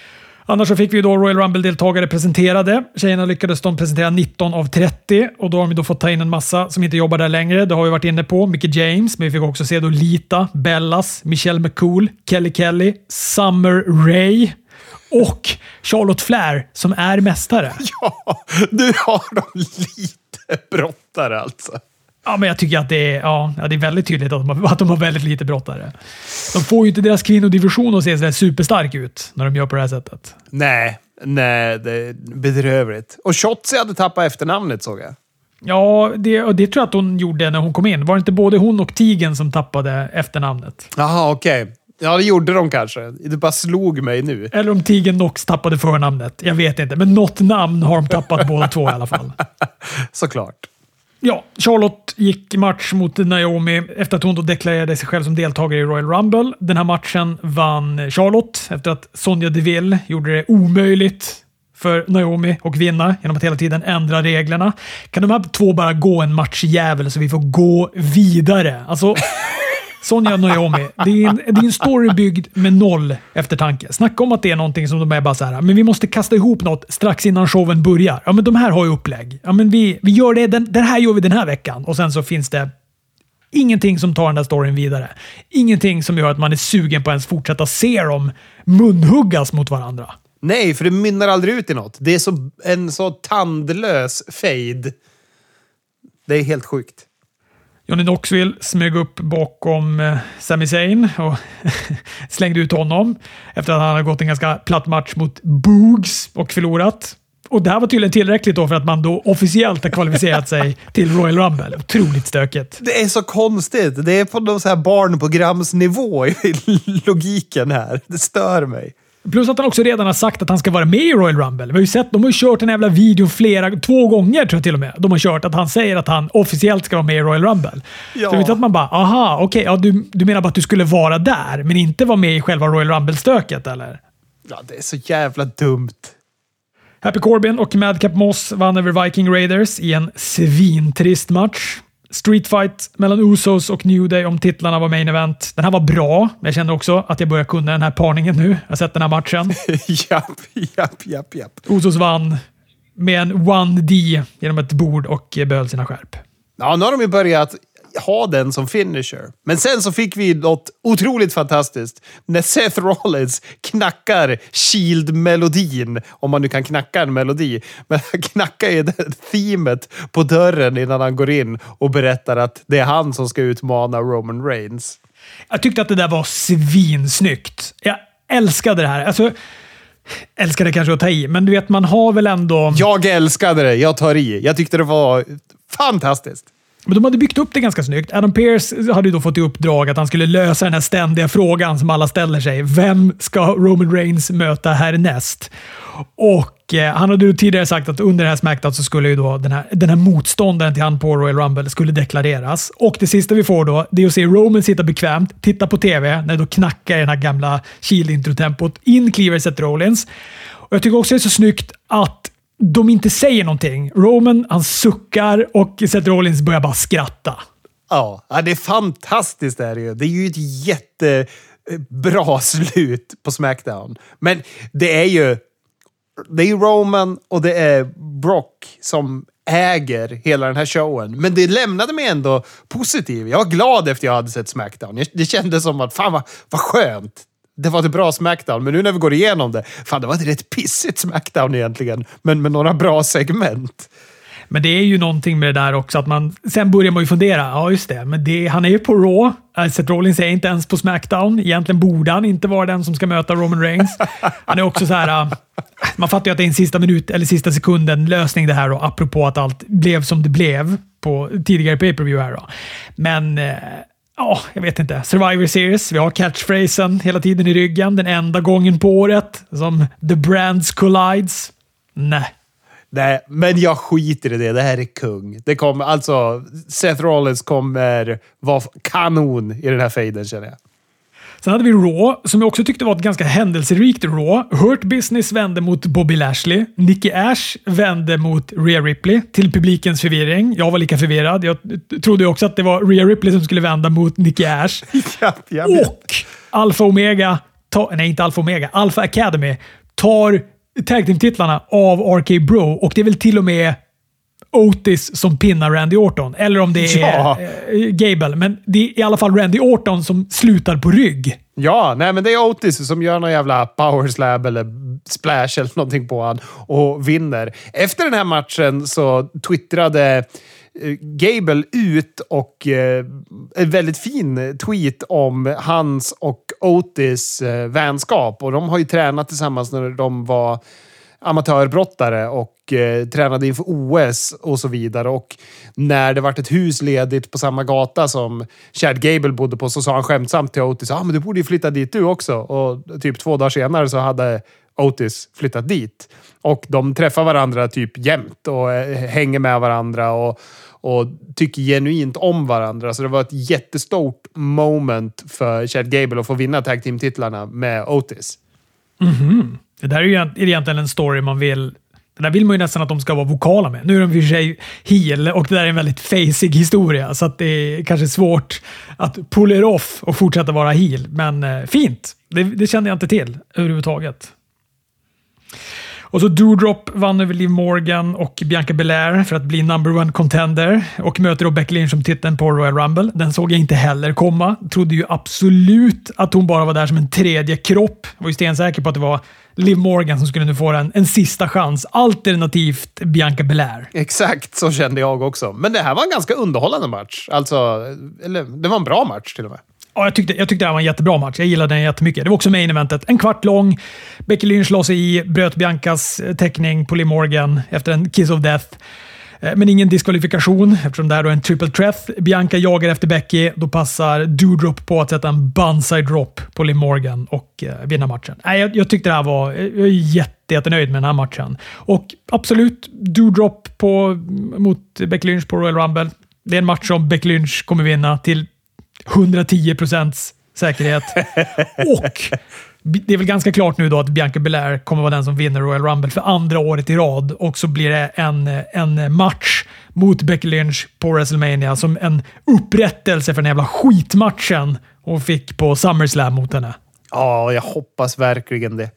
Annars så fick vi då Royal Rumble-deltagare presenterade. Tjejerna lyckades de presentera 19 av 30 och då har de då fått ta in en massa som inte jobbar där längre. Det har vi varit inne på. Mickey James, men vi fick också se då Lita, Bellas, Michelle McCool, Kelly Kelly, Summer Rae och Charlotte Flair som är mästare. *laughs* Ja, nu har de lite brottare alltså. Ja, men jag tycker att det är, ja, det är väldigt tydligt att de, har, att de har väldigt lite brottare. De får ju inte deras kvinnodivision att se sådär superstark ut när de gör på det här sättet. Nej, nej, det är bedrövligt. Och Shotzi hade tappat efternamnet såg jag. Ja, det, och det tror jag att hon gjorde när hon kom in. Var det inte både hon och Tigen som tappade efternamnet? Jaha, okej. Okay. Ja, det gjorde de kanske. Det bara slog mig nu. Eller om Tigen Nox tappade förnamnet. Jag vet inte, men något namn har de tappat *laughs* båda två i alla fall. Såklart. Ja, Charlotte gick match mot Naomi efter att hon då deklarerade sig själv som deltagare i Royal Rumble. Den här matchen vann Charlotte efter att Sonja Deville gjorde det omöjligt för Naomi att vinna genom att hela tiden ändra reglerna. Kan de här två bara gå en matchjävel så vi får gå vidare? Alltså, *laughs* Sonja Naomi. Det är, en, det är en story byggd med noll eftertanke. Snacka om att det är någonting som de är bara så här, ah, men vi måste kasta ihop något strax innan showen börjar. Ja, men de här har ju upplägg. Ja, men vi, vi gör det, den, det här gör vi den här veckan. Och sen så finns det ingenting som tar den där storyn vidare. Ingenting som gör att man är sugen på att ens fortsätta se dem munhuggas mot varandra. Nej, för det mynnar aldrig ut i något. Det är så, en så tandlös fade. Det är helt sjukt. Johnny Knoxville smög upp bakom eh, Sami Zayn och *laughs* slängde ut honom efter att han hade gått en ganska platt match mot Boogs och förlorat. Och det här var tydligen tillräckligt då för att man då officiellt har kvalificerat sig till Royal Rumble. Otroligt stökigt. Det är så konstigt. Det är på någon så här barnprogramsnivå i logiken här. Det stör mig. Plus att han också redan har sagt att han ska vara med i Royal Rumble. Vi har ju sett, de har ju kört den jävla videon flera, två gånger tror jag till och med. De har kört att han säger att han officiellt ska vara med i Royal Rumble. Ja. Så inte att man bara, aha, okej, okay, ja, du, du menar bara att du skulle vara där, men inte vara med i själva Royal Rumble-stöket eller? Ja, det är så jävla dumt. Happy Corbin och Madcap Moss vann över Viking Raiders i en svintrist match. Street Fight mellan Usos och New Day om titlarna var main event. Den här var bra, men jag kände också att jag börjar kunna den här parningen nu. Jag har sett den här matchen. *laughs* japp, japp, japp, japp. Usos vann med en 1D genom ett bord och behöll sina skärp. Ja, nu har de ju börjat ha den som finisher. Men sen så fick vi något otroligt fantastiskt. När Seth Rollins knackar Shield-melodin, om man nu kan knacka en melodi. Men han knackar ju det themet på dörren innan han går in och berättar att det är han som ska utmana Roman Reigns. Jag tyckte att det där var svinsnyggt. Jag älskade det här. Alltså, älskade kanske att ta i, men du vet, man har väl ändå... Jag älskade det. Jag tar i. Jag tyckte det var fantastiskt. Men de hade byggt upp det ganska snyggt. Adam Pearce hade då fått i uppdrag att han skulle lösa den här ständiga frågan som alla ställer sig. Vem ska Roman Reigns möta härnäst? Och eh, han hade tidigare sagt att under det här Smackdown så skulle ju då den här, den här motståndaren till han på Royal Rumble skulle deklareras. Och det sista vi får då, det är att se Roman sitta bekvämt, titta på TV, när då knackar i den här gamla Shield-introtempot. In kliver Seth Rollins. Och jag tycker också det är så snyggt att de inte säger någonting. Roman han suckar och Seth Rollins börjar bara skratta. Ja, det är fantastiskt. Det, är ju. det är ju ett jättebra *laughs* slut på Smackdown. Men det är ju det är Roman och det är Brock som äger hela den här showen. Men det lämnade mig ändå positiv. Jag var glad efter jag hade sett Smackdown. Det kändes som att fan vad, vad skönt det var ett bra Smackdown, men nu när vi går igenom det, fan det var ett rätt pissigt Smackdown egentligen, men med några bra segment. Men det är ju någonting med det där också, att man... Sen börjar man ju fundera. Ja, just det. Men det, han är ju på Raw. Äh, Seth Rollins är inte ens på Smackdown. Egentligen borde han inte vara den som ska möta Roman Reigns. Han är också så här... Äh, man fattar ju att det är en sista minut eller sista sekunden lösning det här då, apropå att allt blev som det blev på tidigare pay per view här. Då. Men äh, Ja, Ja, jag vet inte. Survivor Series. Vi har catchphrasen hela tiden i ryggen. Den enda gången på året som the brands collides. Nej. Nej, men jag skiter i det. Det här är kung. Det kommer, alltså, Seth Rollins kommer vara kanon i den här fejden känner jag. Sen hade vi Raw, som jag också tyckte var ett ganska händelserikt Raw. Hurt Business vände mot Bobby Lashley. Nicky Ash vände mot Rhea Ripley, till publikens förvirring. Jag var lika förvirrad. Jag trodde också att det var Rhea Ripley som skulle vända mot Nicky Ash. *laughs* ja, Och Alpha Omega, ta, nej inte Alpha Omega, Alpha Academy tar tag team-titlarna av RK Bro och det är väl till och med Otis som pinnar Randy Orton. Eller om det är Ja. eh, Gable. Men det är i alla fall Randy Orton som slutar på rygg. Ja, nej men det är Otis som gör någon jävla power slab eller splash eller någonting på han och vinner. Efter den här matchen så twittrade eh, Gable ut och eh, en väldigt fin tweet om hans och Otis eh, vänskap. Och de har ju tränat tillsammans när de var amatörbrottare och eh, tränade inför OS och så vidare. Och när det vart ett hus ledigt på samma gata som Chad Gable bodde på så sa han skämtsamt till Otis ah, men du borde ju flytta dit du också. Och typ två dagar senare så hade Otis flyttat dit. Och de träffar varandra typ jämt och eh, hänger med varandra och, och tycker genuint om varandra. Så det var ett jättestort moment för Chad Gable att få vinna tag team-titlarna med Otis. Mhm. Det där är ju är egentligen en story man vill... Det där vill man ju nästan att de ska vara vokala med. Nu är de i och för sig heel och det där är en väldigt facig historia, så att det är kanske svårt att pull it off och fortsätta vara heel. Men eh, fint! Det, det kände jag inte till överhuvudtaget. Och så Doudrop vann över Liv Morgan och Bianca Belair för att bli number one contender och möter då Becky Lynch som titeln på Royal Rumble. Den såg jag inte heller komma. Trodde ju absolut att hon bara var där som en tredje kropp. Jag var ju stensäker på att det var Liv Morgan som skulle nu få en, en sista chans, alternativt Bianca Belair. Exakt så kände jag också. Men det här var en ganska underhållande match. Alltså, eller det var en bra match till och med. Ja, jag, tyckte, jag tyckte det här var en jättebra match. Jag gillade den jättemycket. Det var också main eventet. En kvart lång. Becky Lynch la sig i, bröt Biancas täckning teckning på Lee Morgan efter en kiss of death. Eh, men ingen diskvalifikation eftersom det här är en triple treff. Bianca jagar efter Becky. Då passar Doodrop på att sätta en banzai drop på Lee Morgan och eh, vinna matchen. Nej, jag, jag tyckte det här var... Eh, jag är jätte, jättenöjd med den här matchen. Och absolut, Doodrop på, mot Becky Lynch på Royal Rumble. Det är en match som Becky Lynch kommer vinna till 110 procents säkerhet. *laughs* Och det är väl ganska klart nu då att Bianca Belair kommer vara den som vinner Royal Rumble för andra året i rad. Och så blir det en, en match mot Becky Lynch på WrestleMania som en upprättelse för den jävla skitmatchen hon fick på SummerSlam mot henne. Ja, jag hoppas verkligen det.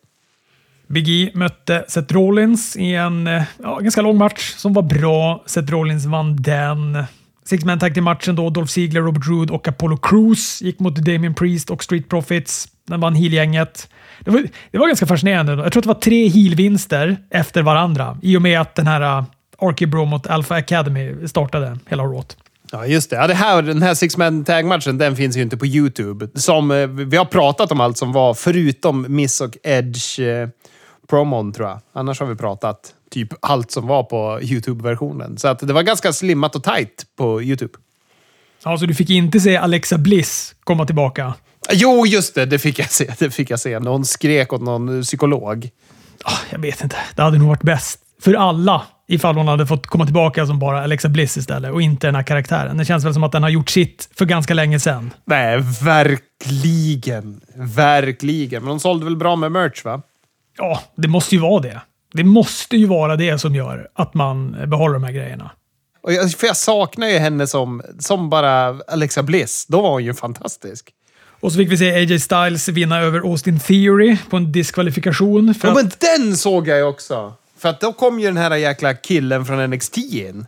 Big E mötte Seth Rollins i en eh, ja, ganska lång match som var bra. Seth Rollins vann den. Six man tag till matchen då. Dolph Ziggler, Robert Roode och Apollo Crews gick mot Damien Priest och Street Profits. Den vann heel-gänget. Det var, det var ganska fascinerande. Jag tror att det var tre heel-vinster efter varandra i och med att den här uh, Bro mot Alpha Academy startade hela året. Ja, just det. Ja, det här, den här Six Man Tag-matchen, den finns ju inte på YouTube. Som, eh, vi har pratat om allt som var förutom Miss och Edge eh, promon, tror jag. Annars har vi pratat typ allt som var på YouTube-versionen. Så att det var ganska slimmat och tight på YouTube. Ja, så du fick inte se Alexa Bliss komma tillbaka? Jo, just det. Det fick jag se. Det fick jag se. Någon skrek åt någon psykolog. Ah, jag vet inte. Det hade nog varit bäst för alla ifall hon hade fått komma tillbaka som bara Alexa Bliss istället och inte den här karaktären. Det känns väl som att den har gjort sitt för ganska länge sedan. Nej, verkligen. Verkligen. Men de sålde väl bra med merch, va? Ja, det måste ju vara det. Det måste ju vara det som gör att man behåller de här grejerna. Och jag, för jag saknar ju henne som, som bara Alexa Bliss. Då var hon ju fantastisk. Och så fick vi se AJ Styles vinna över Austin Theory på en diskvalifikation. För Ja, att, men den såg jag ju också. För att då kom ju den här jäkla killen från NXT in.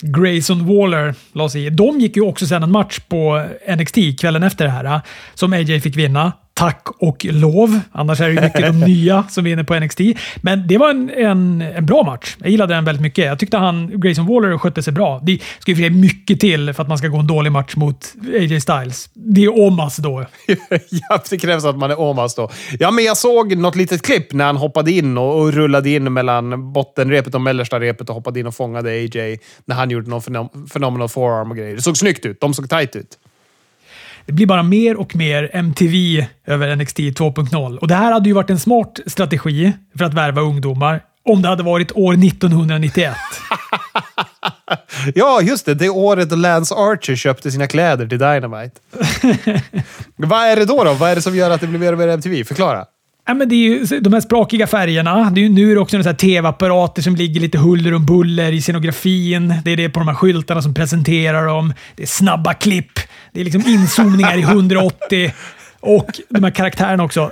Grayson Waller la sig i. De gick ju också sen en match på NXT kvällen efter det här, som AJ fick vinna. Tack och lov. Annars är det mycket de *laughs* nya som vinner på NXT. Men det var en, en, en bra match. Jag gillade den väldigt mycket. Jag tyckte han, Grayson Waller skötte sig bra. Det ska ju för mycket till för att man ska gå en dålig match mot AJ Styles. Det är Omas då. *laughs* ja, det krävs att man är Omas då. Ja, men jag såg något litet klipp när han hoppade in och, och rullade in mellan bottenrepet och mellersta repet och hoppade in och fångade AJ när han gjorde någon fenom phenomenal forearm och grejer. Det såg snyggt ut. De såg tight ut. Det blir bara mer och mer MTV över NXT 2.0. Och det här hade ju varit en smart strategi för att värva ungdomar om det hade varit år 1991. *laughs* Ja, just det. Det är året då Lance Archer köpte sina kläder till Dynamite. *laughs* Vad är det då, då? Vad är det som gör att det blir mer och mer MTV? Förklara. Ja, men det är ju de här sprakiga färgerna. Det är ju, nu är det också några tv-apparater som ligger lite huller om buller i scenografin. Det är det på de här skyltarna som presenterar dem. Det är snabba klipp. Det är liksom inzoomningar i *laughs* 180. Och de här karaktärerna också.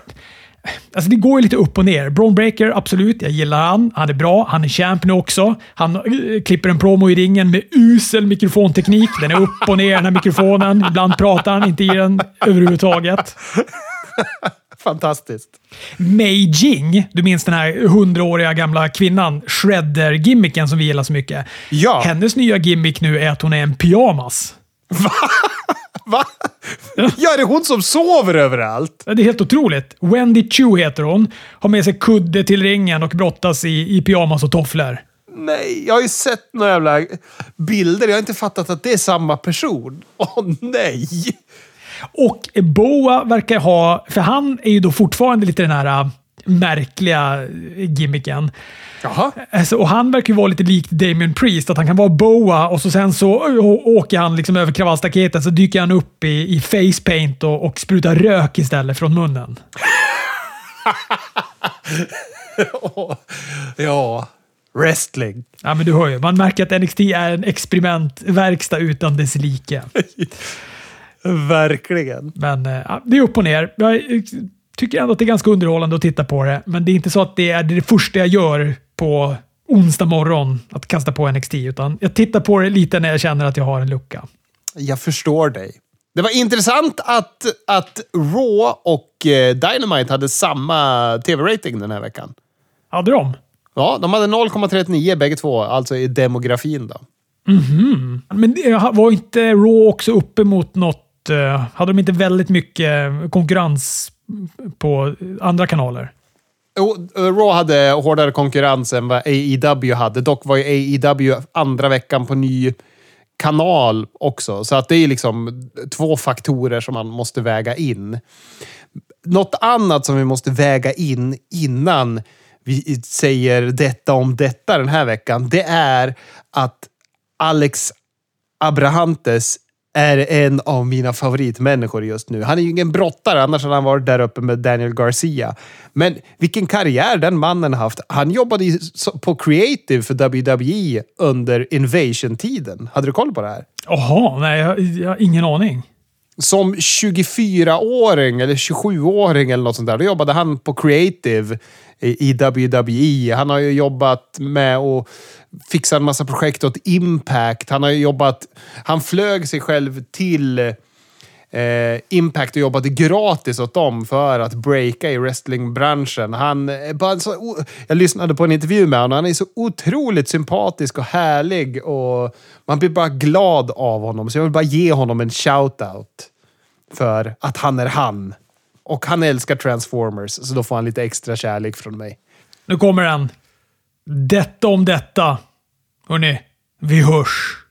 Alltså det går ju lite upp och ner. Braun Breaker, absolut. Jag gillar han. Han är bra. Han är champ nu också. Han äh, klipper en promo i ringen med usel mikrofonteknik. Den är upp och ner den här mikrofonen. Ibland pratar han inte i den överhuvudtaget. *laughs* Fantastiskt. Mei Jing, du minns den här hundraåriga gamla kvinnan, Shredder-gimmicken som vi gillar så mycket. Ja. Hennes nya gimmick nu är att hon är en pyjamas. Va? Ja, är det hon som sover överallt? Det är helt otroligt. Wendy Chu heter hon. Har med sig kudde till ringen och brottas i, i pyjamas och tofflor. Nej, jag har ju sett några jävla bilder. Jag har inte fattat att det är samma person. Åh nej! Och Boa verkar ha, för han är ju då fortfarande lite den här äh, märkliga gimmicken. Jaha. Alltså, och han verkar ju vara lite likt Damien Priest, att han kan vara Boa och så sen så åker han liksom över kravallstaketet så dyker han upp i, i facepaint och, och sprutar rök istället från munnen. *laughs* ja, wrestling. Ja, men du hör ju. Man märker att NXT är en experimentverkstad utan dess like. *laughs* Verkligen. Men ja, det är upp och ner. Jag tycker ändå att det är ganska underhållande att titta på det, men det är inte så att det är det första jag gör på onsdag morgon att kasta på NXT, utan jag tittar på det lite när jag känner att jag har en lucka. Jag förstår dig. Det var intressant att, att Raw och eh, Dynamite hade samma tv-rating den här veckan. Hade de? Ja, de hade 0,39 bägge två, alltså i demografin då. Mm -hmm. Men var inte Raw också uppe mot något... Eh, hade de inte väldigt mycket konkurrens på andra kanaler? Eh, Raw hade hårdare konkurrens än vad AEW hade. Dock var ju AEW andra veckan på ny kanal också. Så att det är liksom två faktorer som man måste väga in. Något annat som vi måste väga in innan vi säger detta om detta den här veckan, det är att Alex Abrahantes är en av mina favoritmänniskor just nu. Han är ju ingen brottare, annars hade han varit där uppe med Daniel Garcia. Men vilken karriär den mannen haft. Han jobbade på creative för WWE under Invasion-tiden. Hade du koll på det här? Jaha, nej, jag, jag har ingen aning. Som 24-åring eller 27-åring eller något sånt där, då jobbade han på creative i WWE. Han har ju jobbat med att fixa en massa projekt åt Impact. Han har jobbat... Han flög sig själv till eh, Impact och jobbade gratis åt dem för att breaka i wrestlingbranschen. Han eh, bara så, jag lyssnade på en intervju med honom. Han är så otroligt sympatisk och härlig och man blir bara glad av honom. Så jag vill bara ge honom en shout-out för att han är han. Och han älskar Transformers, så då får han lite extra kärlek från mig. Nu kommer den. Detta om detta. Hörni, vi hörs.